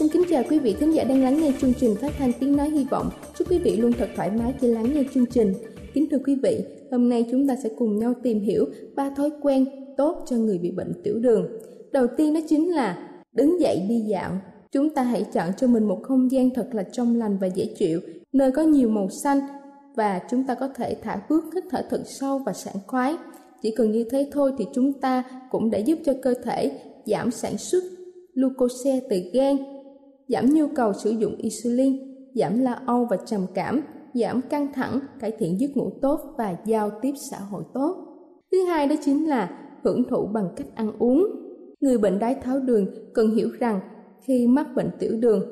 xin kính chào quý vị thính giả đang lắng nghe chương trình phát thanh tiếng nói hy vọng. Chúc quý vị luôn thật thoải mái khi lắng nghe chương trình. Kính thưa quý vị, hôm nay chúng ta sẽ cùng nhau tìm hiểu ba thói quen tốt cho người bị bệnh tiểu đường. Đầu tiên đó chính là đứng dậy đi dạo. Chúng ta hãy chọn cho mình một không gian thật là trong lành và dễ chịu, nơi có nhiều màu xanh và chúng ta có thể thả bước hít thở thật sâu và sảng khoái. Chỉ cần như thế thôi thì chúng ta cũng đã giúp cho cơ thể giảm sản xuất glucose từ gan giảm nhu cầu sử dụng insulin, giảm lo âu và trầm cảm, giảm căng thẳng, cải thiện giấc ngủ tốt và giao tiếp xã hội tốt. Thứ hai đó chính là hưởng thụ bằng cách ăn uống. Người bệnh đái tháo đường cần hiểu rằng khi mắc bệnh tiểu đường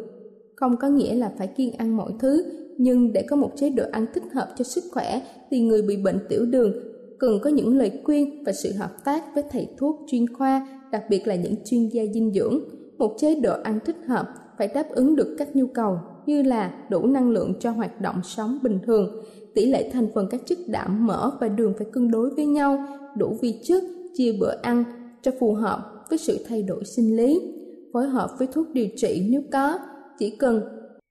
không có nghĩa là phải kiêng ăn mọi thứ, nhưng để có một chế độ ăn thích hợp cho sức khỏe thì người bị bệnh tiểu đường cần có những lời khuyên và sự hợp tác với thầy thuốc chuyên khoa, đặc biệt là những chuyên gia dinh dưỡng. Một chế độ ăn thích hợp phải đáp ứng được các nhu cầu như là đủ năng lượng cho hoạt động sống bình thường, tỷ lệ thành phần các chất đạm, mỡ và đường phải cân đối với nhau, đủ vi chất, chia bữa ăn cho phù hợp với sự thay đổi sinh lý, phối hợp với thuốc điều trị nếu có, chỉ cần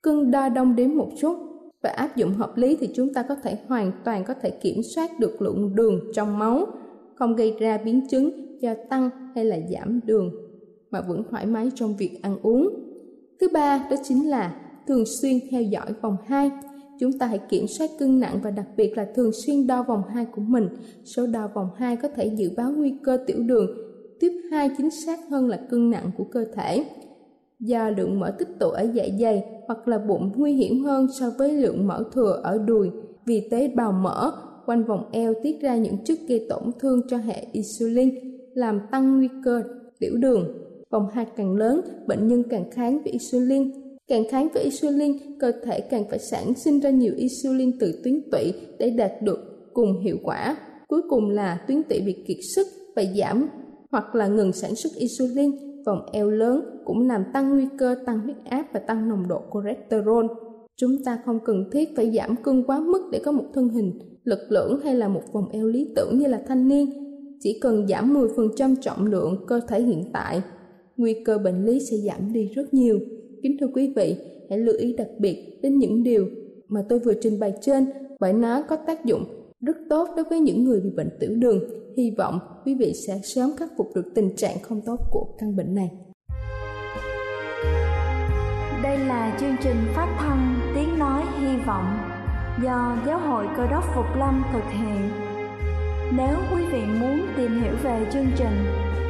cân đo đong đếm một chút và áp dụng hợp lý thì chúng ta có thể hoàn toàn có thể kiểm soát được lượng đường trong máu, không gây ra biến chứng do tăng hay là giảm đường mà vẫn thoải mái trong việc ăn uống. Thứ ba đó chính là thường xuyên theo dõi vòng 2. Chúng ta hãy kiểm soát cân nặng và đặc biệt là thường xuyên đo vòng 2 của mình. Số đo vòng 2 có thể dự báo nguy cơ tiểu đường. Tiếp 2 chính xác hơn là cân nặng của cơ thể. Do lượng mỡ tích tụ ở dạ dày hoặc là bụng nguy hiểm hơn so với lượng mỡ thừa ở đùi vì tế bào mỡ quanh vòng eo tiết ra những chất gây tổn thương cho hệ insulin, làm tăng nguy cơ tiểu đường. Vòng hạt càng lớn, bệnh nhân càng kháng với insulin. Càng kháng với insulin, cơ thể càng phải sản sinh ra nhiều insulin từ tuyến tụy để đạt được cùng hiệu quả. Cuối cùng là tuyến tụy bị kiệt sức và giảm hoặc là ngừng sản xuất insulin. Vòng eo lớn cũng làm tăng nguy cơ tăng huyết áp và tăng nồng độ cholesterol. Chúng ta không cần thiết phải giảm cân quá mức để có một thân hình lực lưỡng hay là một vòng eo lý tưởng như là thanh niên. Chỉ cần giảm 10% trọng lượng cơ thể hiện tại nguy cơ bệnh lý sẽ giảm đi rất nhiều. Kính thưa quý vị, hãy lưu ý đặc biệt đến những điều mà tôi vừa trình bày trên bởi nó có tác dụng rất tốt đối với những người bị bệnh tiểu đường. Hy vọng quý vị sẽ sớm khắc phục được tình trạng không tốt của căn bệnh này. Đây là chương trình phát thanh Tiếng Nói Hy Vọng do Giáo hội Cơ đốc Phục Lâm thực hiện. Nếu quý vị muốn tìm hiểu về chương trình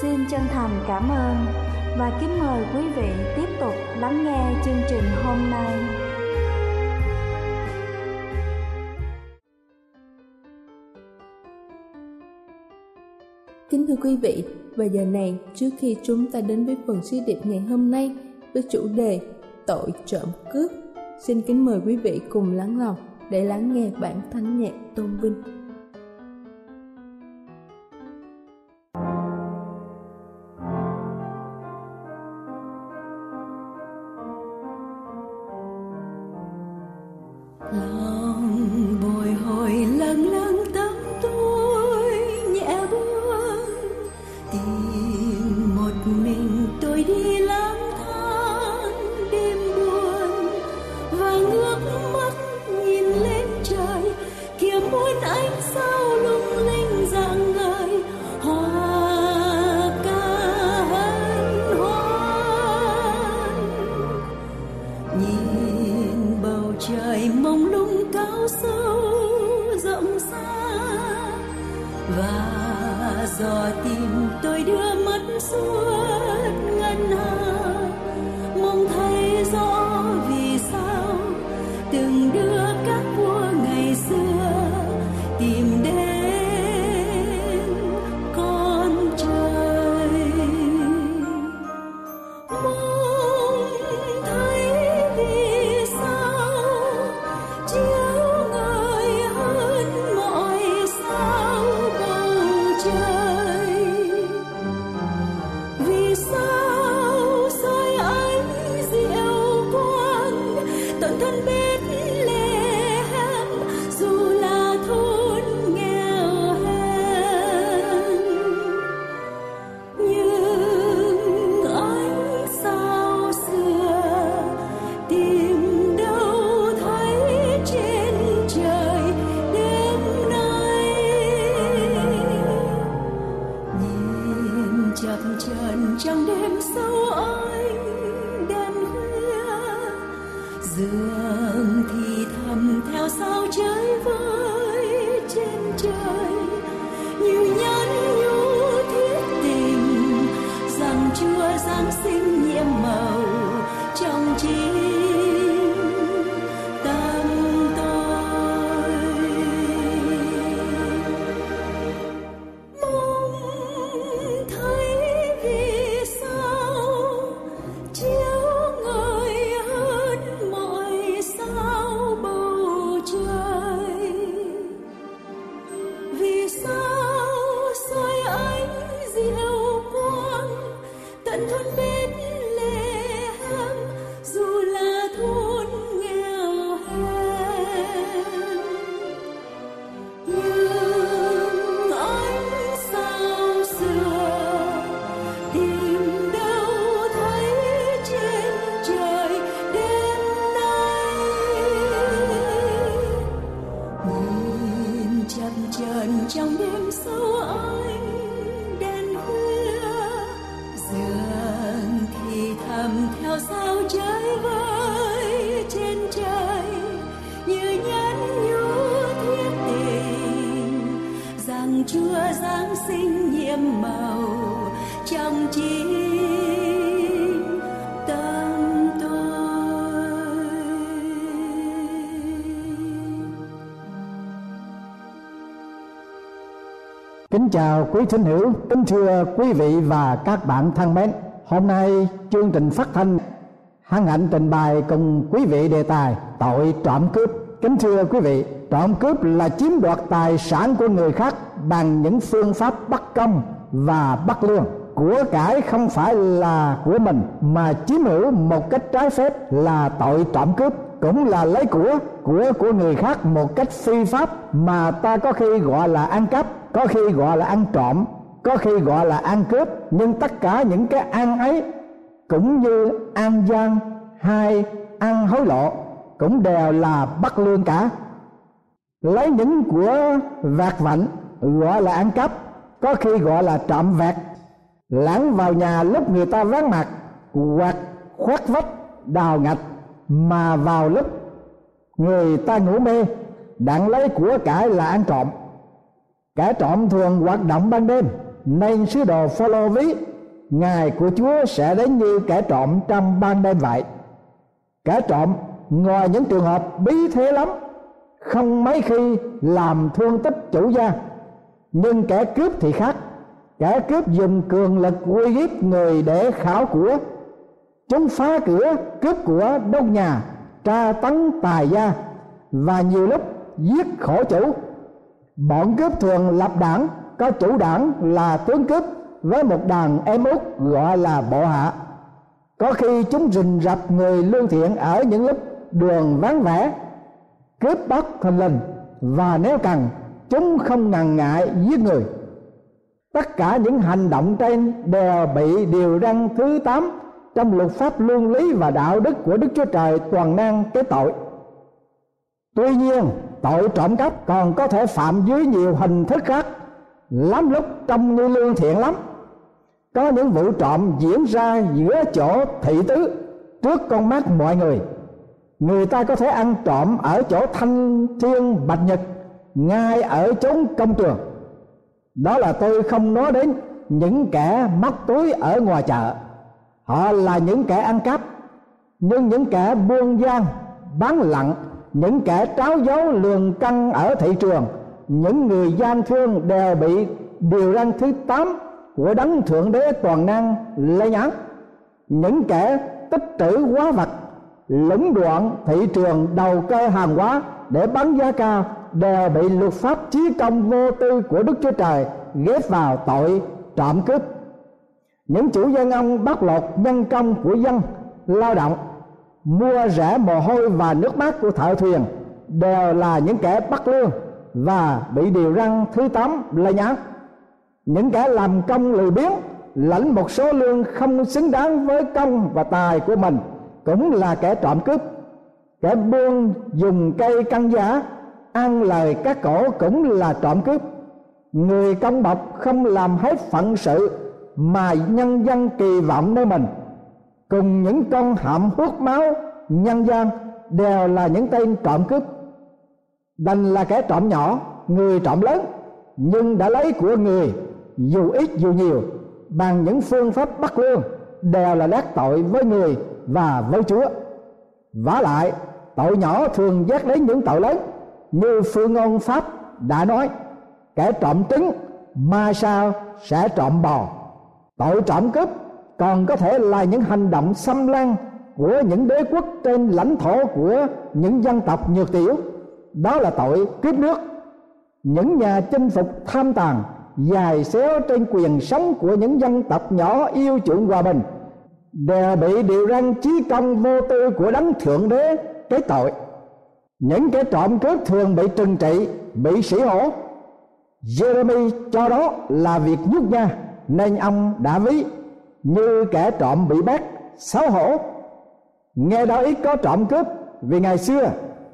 Xin chân thành cảm ơn và kính mời quý vị tiếp tục lắng nghe chương trình hôm nay. Kính thưa quý vị, và giờ này trước khi chúng ta đến với phần suy điệp ngày hôm nay với chủ đề tội trộm cướp, xin kính mời quý vị cùng lắng lòng để lắng nghe bản thánh nhạc tôn vinh. dò tìm tôi đưa mất xuôi Kính chào quý thính hữu, kính thưa quý vị và các bạn thân mến. Hôm nay chương trình phát thanh hân hạnh trình bày cùng quý vị đề tài tội trộm cướp. Kính thưa quý vị, trộm cướp là chiếm đoạt tài sản của người khác bằng những phương pháp bất công và bất lương. Của cải không phải là của mình, mà chiếm hữu một cách trái phép là tội trộm cướp, cũng là lấy của của của người khác một cách phi pháp mà ta có khi gọi là ăn cắp, có khi gọi là ăn trộm, có khi gọi là ăn cướp. Nhưng tất cả những cái ăn ấy, cũng như ăn gian hay ăn hối lộ, cũng đều là bắt lương cả. Lấy những của vạt vạnh gọi là ăn cắp, có khi gọi là trộm vẹt lãng vào nhà lúc người ta vắng mặt hoặc khoát vách, đào ngạch, mà vào lúc người ta ngủ mê, đặng lấy của cải là ăn trộm. Kẻ trộm thường hoạt động ban đêm, nên sứ đồ Phaolô ví ngày của Chúa sẽ đến như kẻ trộm trong ban đêm vậy. Kẻ trộm, ngoài những trường hợp bí thế lắm, không mấy khi làm thương tích chủ gia, nhưng kẻ cướp thì khác kẻ cướp dùng cường lực uy hiếp người để khảo của. Chúng phá cửa, cướp của đốt nhà, tra tấn tài gia, và nhiều lúc giết khổ chủ. Bọn cướp thường lập đảng, có chủ đảng là tướng cướp, với một đàn em út gọi là bộ hạ. Có khi chúng rình rập người lương thiện ở những lúc đường vắng vẻ. Cướp bóc thần linh, và nếu cần, chúng không ngần ngại giết người tất cả những hành động trên đều bị điều răn thứ tám trong luật pháp luân lý và đạo đức của Đức Chúa Trời toàn năng cái tội. Tuy nhiên, tội trộm cắp còn có thể phạm dưới nhiều hình thức khác, lắm lúc trông như lương thiện lắm. Có những vụ trộm diễn ra giữa chỗ thị tứ trước con mắt mọi người. Người ta có thể ăn trộm ở chỗ thanh thiên bạch nhật ngay ở chốn công trường đó là tôi không nói đến những kẻ móc túi ở ngoài chợ. Họ là những kẻ ăn cắp, nhưng những kẻ buôn gian, bán lặng những kẻ tráo dấu lường căng ở thị trường, những người gian thương đều bị điều răn thứ tám của đấng thượng đế toàn năng lây nhãn những kẻ tích trữ quá vật lũng đoạn thị trường đầu cơ hàng hóa để bán giá cao đều bị luật pháp trí công vô tư của Đức Chúa Trời ghép vào tội trộm cướp. Những chủ dân ông bắt lột nhân công của dân lao động, mua rẻ mồ hôi và nước mắt của thợ thuyền đều là những kẻ bắt lương và bị điều răng thứ tám lây nhãn. Những kẻ làm công lười biếng lãnh một số lương không xứng đáng với công và tài của mình cũng là kẻ trộm cướp kẻ buôn dùng cây căng giá ăn lời các cổ cũng là trộm cướp. Người công bọc không làm hết phận sự mà nhân dân kỳ vọng nơi mình. Cùng những con hạm hút máu, nhân gian đều là những tên trộm cướp. Đành là kẻ trộm nhỏ, người trộm lớn, nhưng đã lấy của người, dù ít dù nhiều, bằng những phương pháp bắt lương, đều là đắc tội với người và với chúa. Vả lại, tội nhỏ thường dắt đến những tội lớn như phương ngôn pháp đã nói, kẻ trộm trứng ma sao sẽ trộm bò. Tội trộm cướp còn có thể là những hành động xâm lăng của những đế quốc trên lãnh thổ của những dân tộc nhược tiểu. Đó là tội cướp nước. Những nhà chinh phục tham tàn, dài xéo trên quyền sống của những dân tộc nhỏ yêu chuộng hòa bình, đều bị điều răn chí công vô tư của đấng thượng đế, cái tội những kẻ trộm cướp thường bị trừng trị, bị sĩ hổ. Jeremy cho đó là việc nhút nha nên ông đã ví như kẻ trộm bị bắt, xấu hổ. Nghe đó ít có trộm cướp, vì ngày xưa,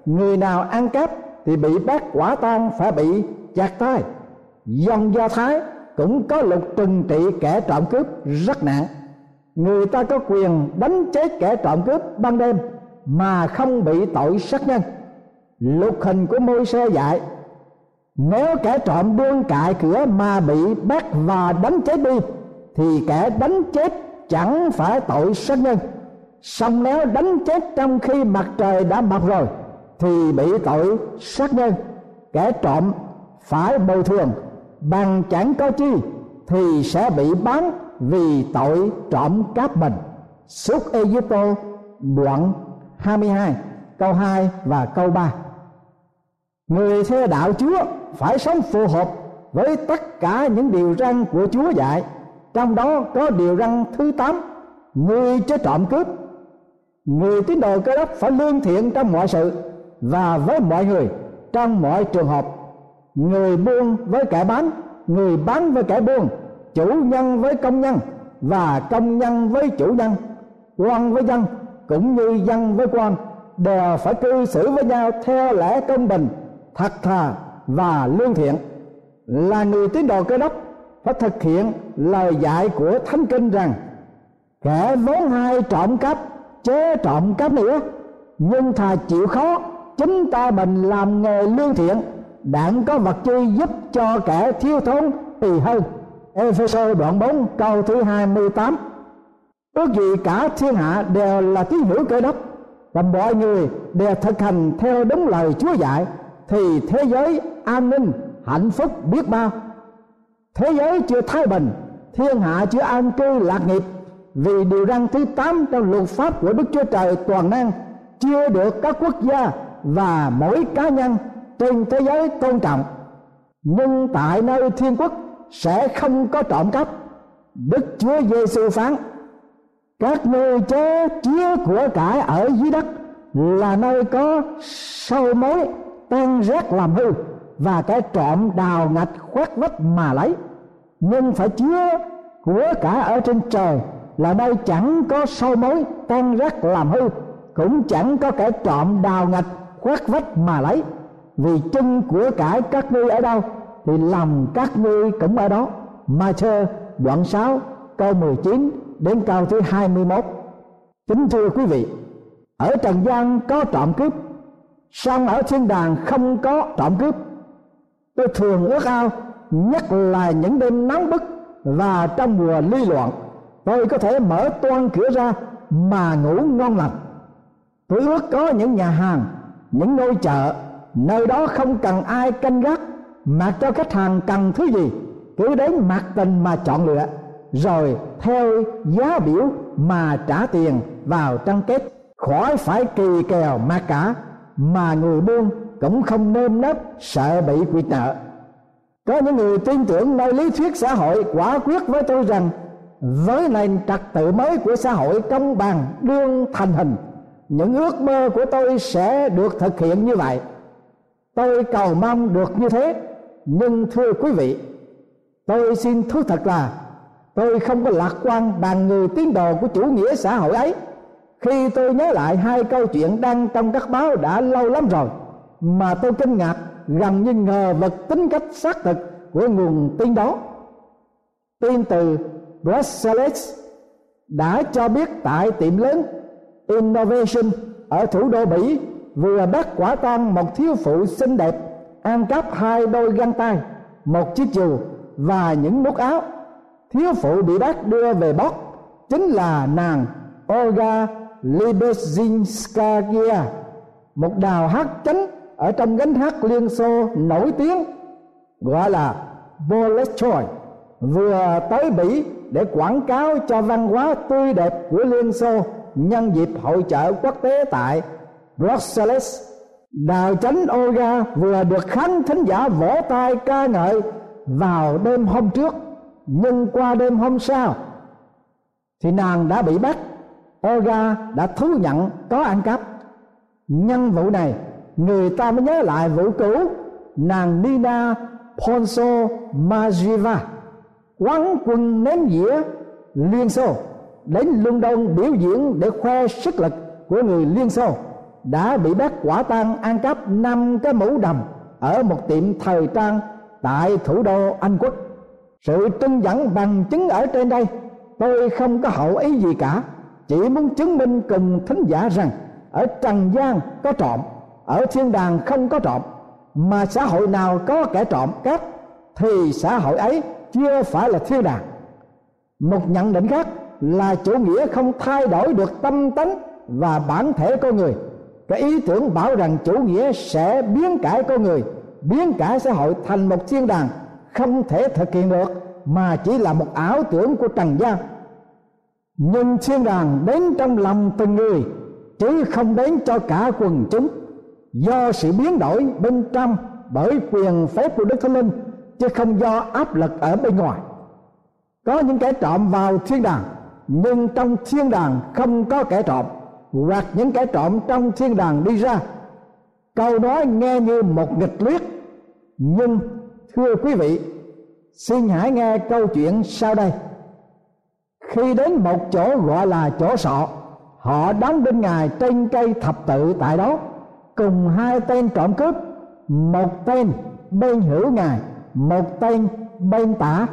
người nào ăn cắp thì bị bắt quả tang phải bị chặt tay. Dòng do thái cũng có luật trừng trị kẻ trộm cướp rất nặng. Người ta có quyền đánh chết kẻ trộm cướp ban đêm mà không bị tội sát nhân lục hình của môi sơ dạy. Nếu kẻ trộm buông cại cửa mà bị bắt và đánh chết đi, thì kẻ đánh chết chẳng phải tội sát nhân. Song nếu đánh chết trong khi mặt trời đã mọc rồi, thì bị tội sát nhân. Kẻ trộm phải bồi thường, bằng chẳng có chi thì sẽ bị bán vì tội trộm cắp mình. Xuất Egypto đoạn 22 câu 2 và câu 3 Người theo đạo Chúa phải sống phù hợp với tất cả những điều răn của Chúa dạy. Trong đó có điều răn thứ 8 Người cho trộm cướp. Người tín đồ cơ đốc phải lương thiện trong mọi sự Và với mọi người trong mọi trường hợp. Người buôn với kẻ bán, Người bán với kẻ buôn, Chủ nhân với công nhân Và công nhân với chủ nhân. Quan với dân cũng như dân với quan đều phải cư xử với nhau theo lẽ công bình thật thà và lương thiện là người tín đồ cơ đốc phải thực hiện lời dạy của thánh kinh rằng, kẻ vốn hay trộm cắp chế trộm cắp nữa. Nhưng thà chịu khó, chính ta mình làm nghề lương thiện, đặng có vật chi giúp cho kẻ thiếu thốn thì hơn. Ephesos đoạn 4 câu thứ 28 Ước gì cả thiên hạ đều là tín hữu cơ đốc Và mọi người đều thực hành theo đúng lời Chúa dạy. Thì thế giới an ninh, hạnh phúc biết bao. Thế giới chưa thái bình, thiên hạ chưa an cư lạc nghiệp. Vì điều răn thứ 8 trong luật pháp của Đức Chúa Trời toàn năng Chưa được các quốc gia và mỗi cá nhân trên thế giới tôn trọng. Nhưng tại nơi thiên quốc sẽ không có trộm cắp. Đức chúa giêsu phán các nơi chớ chứa của cải ở dưới đất là nơi có sâu mối tan rác làm hư và cái trộm đào ngạch khoét vách mà lấy. Nhưng phải chứa của cả ở trên trời là đây chẳng có sâu mối tan rác làm hư cũng chẳng có kẻ trộm đào ngạch khoét vách mà lấy. Vì chân của cải các ngươi ở đâu thì lòng các ngươi cũng ở đó. Ma thơ đoạn 6 câu 19 đến câu thứ 21 kính thưa quý vị, ở trần gian có trộm cướp song ở thiên đàng không có trộm cướp. Tôi thường ước ao nhất là những đêm nóng bức và trong mùa ly loạn. Tôi có thể mở toan cửa ra mà ngủ ngon lành. Tôi ước có những nhà hàng, những ngôi chợ nơi đó không cần ai canh gác mặc cho khách hàng cần thứ gì, cứ đến mặc tình mà chọn lựa, rồi theo giá biểu mà trả tiền vào trang kết khỏi phải kỳ kèo mà cả mà người buôn cũng không nơm nớp sợ bị quyệt nợ. Có những người tin tưởng nơi lý thuyết xã hội quả quyết với tôi rằng với nền trật tự mới của xã hội công bằng, đương thành hình, những ước mơ của tôi sẽ được thực hiện như vậy. Tôi cầu mong được như thế, nhưng thưa quý vị, tôi xin thú thật là tôi không có lạc quan bằng người tín đồ của chủ nghĩa xã hội ấy khi tôi nhớ lại hai câu chuyện đăng trong các báo đã lâu lắm rồi, mà tôi kinh ngạc gần như ngờ vật tính cách xác thực của nguồn tin đó. Tin từ Brussels đã cho biết tại tiệm lớn Innovation ở thủ đô Bỉ vừa bắt quả tang một thiếu phụ xinh đẹp ăn cắp hai đôi găng tay, một chiếc dù và những nút áo. Thiếu phụ bị bắt đưa về bóc chính là nàng Olga Libezinskaya một đào hát chánh ở trong gánh hát liên xô nổi tiếng, gọi là Bolshoi vừa tới Bỉ để quảng cáo cho văn hóa tươi đẹp của Liên Xô nhân dịp hội chợ quốc tế tại Brussels. Đào chánh Olga vừa được khán thính giả vỗ tay ca ngợi vào đêm hôm trước, nhưng qua đêm hôm sau thì nàng đã bị bắt. Olga đã thú nhận có ăn cắp nhân vụ này, người ta mới nhớ lại vụ cũ, nàng Nina Ponso Majiva quán quân ném dĩa, Liên Xô, đến London biểu diễn để khoe sức lực của người Liên Xô, đã bị bắt quả tang ăn cắp năm cái mũ đầm ở một tiệm thời trang tại thủ đô Anh Quốc. Sự trưng dẫn bằng chứng ở trên đây, tôi không có hậu ý gì cả chỉ muốn chứng minh cùng thính giả rằng ở trần gian có trộm, ở thiên đàng không có trộm, mà xã hội nào có kẻ trộm cắp thì xã hội ấy chưa phải là thiên đàng. Một nhận định khác là chủ nghĩa không thay đổi được tâm tánh và bản thể con người. Cái ý tưởng bảo rằng chủ nghĩa sẽ biến cải con người, biến cải xã hội thành một thiên đàng không thể thực hiện được, mà chỉ là một ảo tưởng của trần gian nhưng thiên đàng đến trong lòng từng người, chứ không đến cho cả quần chúng. Do sự biến đổi bên trong bởi quyền phép của đức thánh linh, chứ không do áp lực ở bên ngoài. Có những kẻ trộm vào thiên đàng, nhưng trong thiên đàng không có kẻ trộm. Hoặc những kẻ trộm trong thiên đàng đi ra. Câu nói nghe như một nghịch luyết. Nhưng, thưa quý vị, xin hãy nghe câu chuyện sau đây khi đến một chỗ gọi là chỗ sọ, họ đóng đinh ngài trên cây thập tự tại đó. Cùng hai tên trộm cướp, một tên bên hữu ngài, một tên bên tả.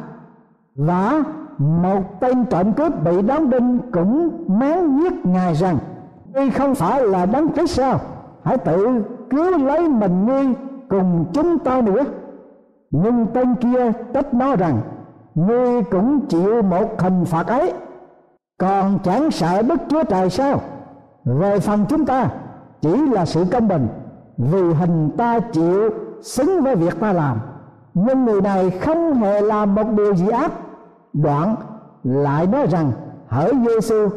Và một tên trộm cướp bị đóng đinh cũng máng giết ngài rằng ngươi không phải là đấng Christ sao? Hãy tự cứu lấy mình ngươi cùng chúng ta nữa. Nhưng tên kia trách nó rằng ngươi cũng chịu một hình phạt ấy. Còn chẳng sợ đức chúa trời sao? Về phần chúng ta, chỉ là sự công bình. Vì hình ta chịu xứng với việc ta làm. Nhưng người này không hề làm một điều gì ác. Đoạn lại nói rằng, hỡi Giêsu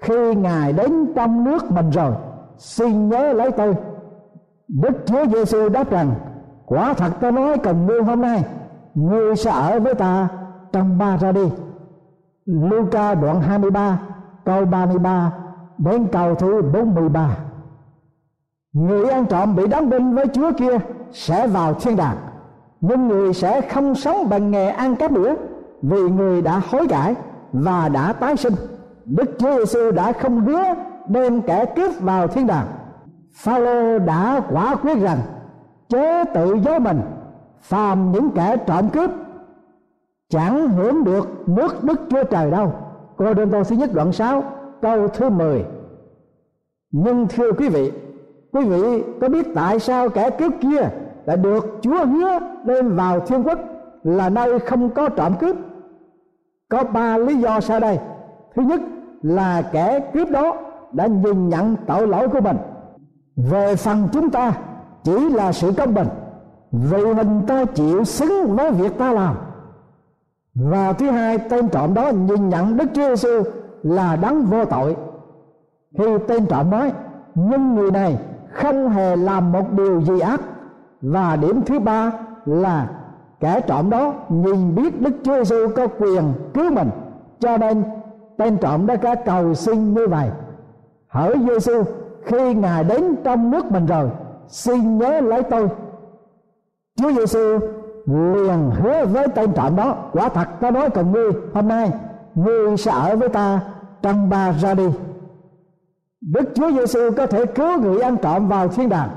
khi ngài đến trong nước mình rồi, xin nhớ lấy tôi. Đức Chúa Giêsu đáp rằng, quả thật ta nói cần ngươi hôm nay. Ngươi sẽ ở với ta trong ba ra đi. Luca đoạn 23 câu 33 đến câu thứ 43 Người ăn trộm bị đóng đinh với Chúa kia sẽ vào thiên đàng, Nhưng người sẽ không sống bằng nghề ăn cắp nữa, Vì người đã hối cải và đã tái sinh. Đức Chúa Giêsu đã không hứa đem kẻ cướp vào thiên đàng. Phaolô đã quả quyết rằng, chớ tự do mình, phàm những kẻ trộm cướp chẳng hưởng được nước Đức Chúa Trời đâu. Cô đơn tô thứ nhất đoạn 6 câu thứ 10. Nhưng thưa quý vị, quý vị có biết tại sao kẻ cướp kia đã được Chúa hứa lên vào thiên quốc là nơi không có trộm cướp? Có ba lý do sau đây. Thứ nhất là kẻ cướp đó đã nhìn nhận tội lỗi của mình. Về phần chúng ta chỉ là sự công bình vì mình ta chịu xứng với việc ta làm và thứ hai, tên trộm đó nhìn nhận đức chúa giêsu là đấng vô tội. Thì tên trộm nói, nhưng người này không hề làm một điều gì ác. Và điểm thứ ba là kẻ trộm đó nhìn biết đức chúa giêsu có quyền cứu mình. Cho nên, tên trộm đã cả cầu xin như vậy. Hỡi giêsu khi ngài đến trong nước mình rồi, xin nhớ lấy tôi. Chúa Giêsu liền hứa với tên trộm đó. Quả thật, ta nói cùng ngươi hôm nay. Ngươi sẽ ở với ta trong ba ra đi. Đức Chúa Giêsu có thể cứu người ăn trộm vào thiên đàng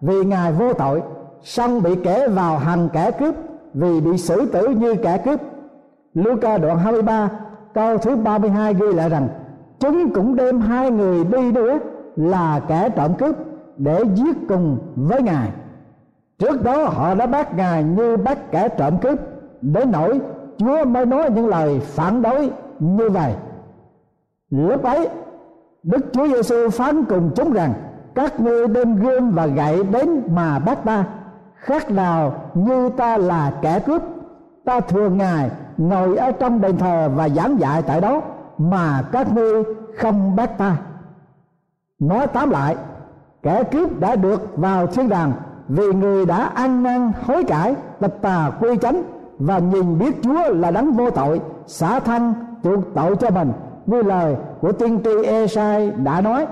vì ngài vô tội, song bị kẻ vào hành kẻ cướp vì bị xử tử như kẻ cướp. Luca đoạn 23 câu thứ 32 ghi lại rằng, chúng cũng đem hai người đi nữa là kẻ trộm cướp để giết cùng với ngài trước đó họ đã bắt ngài như bắt kẻ trộm cướp. Đến nỗi chúa mới nói những lời phản đối như vậy. Lúc ấy, đức chúa giêsu phán cùng chúng rằng, các ngươi đem gươm và gậy đến mà bắt ta, khác nào như ta là kẻ cướp. Ta thường ngài ngồi ở trong đền thờ và giảng dạy tại đó, mà các ngươi không bắt ta. Nói tóm lại, kẻ cướp đã được vào thiên đàng vì người đã ăn năn, hối cải, tập tà, quy chánh và nhìn biết Chúa là đấng vô tội, xả thân chuộc tội cho mình. Như lời của tiên tri Esai đã nói,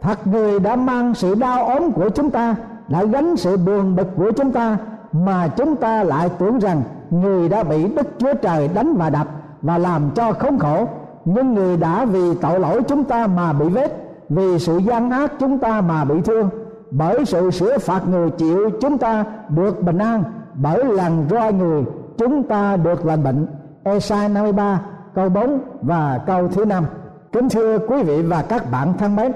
thật người đã mang sự đau ốm của chúng ta, đã gánh sự buồn bực của chúng ta, mà chúng ta lại tưởng rằng người đã bị Đức Chúa Trời đánh và đập và làm cho khốn khổ. Nhưng người đã vì tội lỗi chúng ta mà bị vết, vì sự gian ác chúng ta mà bị thương bởi sự sửa phạt người chịu chúng ta được bình an. Bởi lần roi người chúng ta được lành bệnh. Esai 53 câu 4 và câu thứ năm. Kính thưa quý vị và các bạn thân mến,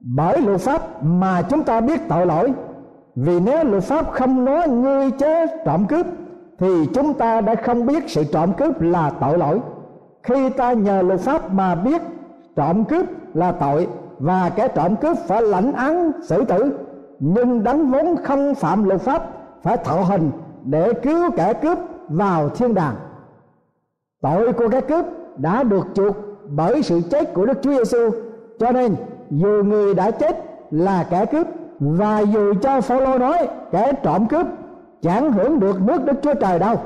bởi luật pháp mà chúng ta biết tội lỗi, vì nếu luật pháp không nói ngươi chớ trộm cướp, thì chúng ta đã không biết sự trộm cướp là tội lỗi. Khi ta nhờ luật pháp mà biết trộm cướp là tội và kẻ trộm cướp phải lãnh án, xử tử. Nhưng đấng vốn không phạm luật pháp phải thọ hình để cứu kẻ cướp vào thiên đàng. Tội của kẻ cướp đã được chuộc bởi sự chết của Đức Chúa Giêsu cho nên, dù người đã chết là kẻ cướp, và dù cho Phaolô nói kẻ trộm cướp chẳng hưởng được nước Đức Chúa Trời đâu,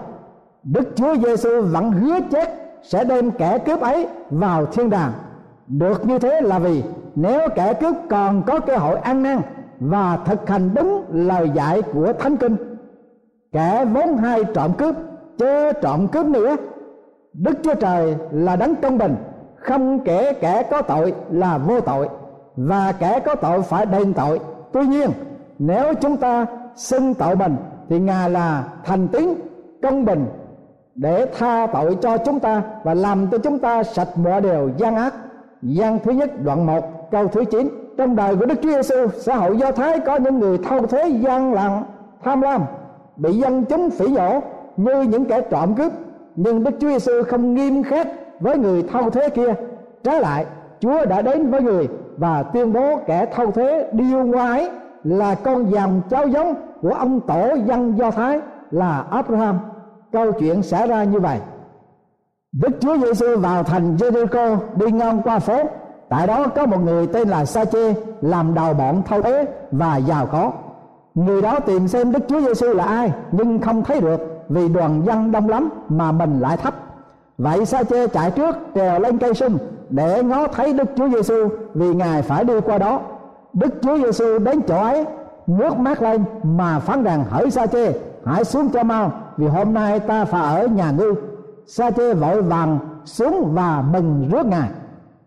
Đức Chúa Giêsu vẫn hứa chết sẽ đem kẻ cướp ấy vào thiên đàng. Được như thế là vì nếu kẻ cướp còn có cơ hội ăn năn và thực hành đúng lời dạy của thánh kinh, kẻ vốn hay trộm cướp, chớ trộm cướp nữa. Đức chúa trời là đấng công bình, không kể kẻ có tội là vô tội, và kẻ có tội phải đền tội. Tuy nhiên, nếu chúng ta xưng tội mình thì ngài là thành tín, công bình để tha tội cho chúng ta và làm cho chúng ta sạch mọi điều gian ác. Gian thứ nhất đoạn 1 câu thứ 9 Trong đời của Đức Chúa Giêsu xã hội Do Thái có những người thâu thuế gian lặng tham lam, bị dân chúng phỉ nhổ như những kẻ trộm cướp nhưng Đức Chúa Giêsu không nghiêm khắc với người thâu thuế kia trái lại, Chúa đã đến với người và tuyên bố kẻ thâu thuế điêu ngoái là con dòng cháu giống của ông tổ dân Do Thái là Abraham. Câu chuyện xảy ra như vậy. Đức Chúa Giêsu vào thành Jericho, đi ngang qua phố. Tại đó có một người tên là Sa-chê làm đầu bọn thâu thế và giàu có. Người đó tìm xem Đức Chúa Giêsu là ai, nhưng không thấy được vì đoàn dân đông lắm mà mình lại thấp. Vậy Sa-chê chạy trước, trèo lên cây sung để ngó thấy Đức Chúa Giêsu vì ngài phải đi qua đó. Đức Chúa Giêsu đến chỗ ấy, ngước mắt lên mà phán rằng, hỡi sa chê hãy xuống cho mau, vì hôm nay ta phải ở nhà ngươi sa chê vội vàng xuống và mừng rước ngài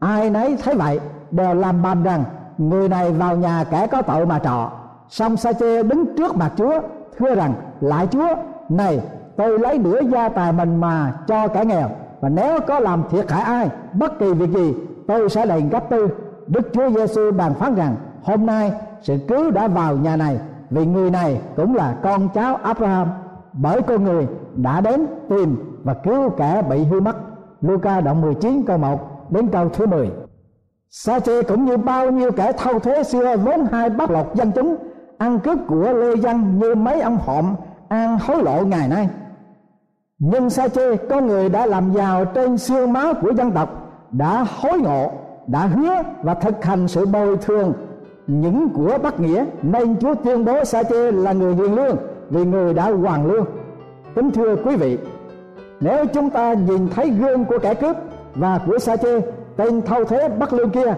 ai nấy thấy vậy, đều làm bàn rằng, người này vào nhà kẻ có tội mà trọ. Xong sa chê đứng trước mặt chúa, thưa rằng lại chúa, này, tôi lấy nửa gia tài mình mà cho kẻ nghèo, và nếu có làm thiệt hại ai, bất kỳ việc gì, tôi sẽ đền gấp tư. Đức chúa giêsu bàn phán rằng, hôm nay, sự cứu đã vào nhà này, vì người này cũng là con cháu Abraham. Bởi con người đã đến tìm và cứu kẻ bị hư mất. Luca đoạn 19 câu 1 đến câu thứ 10 Sa chê cũng như bao nhiêu kẻ thâu thuế xưa vốn hai bắt lọc dân chúng ăn cướp của lê dân như mấy ông hộm ăn hối lộ ngày nay. Nhưng sa chê có người đã làm giàu trên xương máu của dân tộc đã hối ngộ đã hứa và thực hành sự bồi thường. Những của bất nghĩa nên Chúa tuyên bố Sa chê là người hiền lương vì người đã hoàn lương. Kính thưa quý vị, nếu chúng ta nhìn thấy gương của kẻ cướp và của Sa chê tên thâu thế bắc lương kia,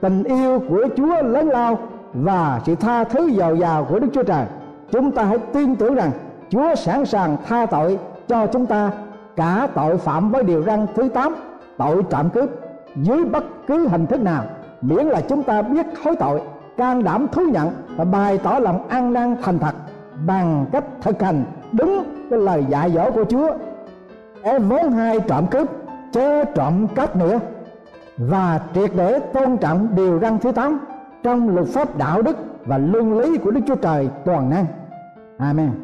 tình yêu của Chúa lớn lao và sự tha thứ giàu giàu của Đức Chúa Trời, chúng ta hãy tin tưởng rằng Chúa sẵn sàng tha tội cho chúng ta cả tội phạm với điều răn thứ 8 tội trộm cướp dưới bất cứ hình thức nào. Miễn là chúng ta biết hối tội can đảm thú nhận và bày tỏ lòng ăn năn thành thật bằng cách thực hành đúng cái lời dạy dỗ của Chúa. Em vốn hai trộm cướp chớ trộm cắp nữa và triệt để tôn trọng điều răn thứ tám trong luật pháp đạo đức và luân lý của Đức Chúa Trời toàn năng. Amen.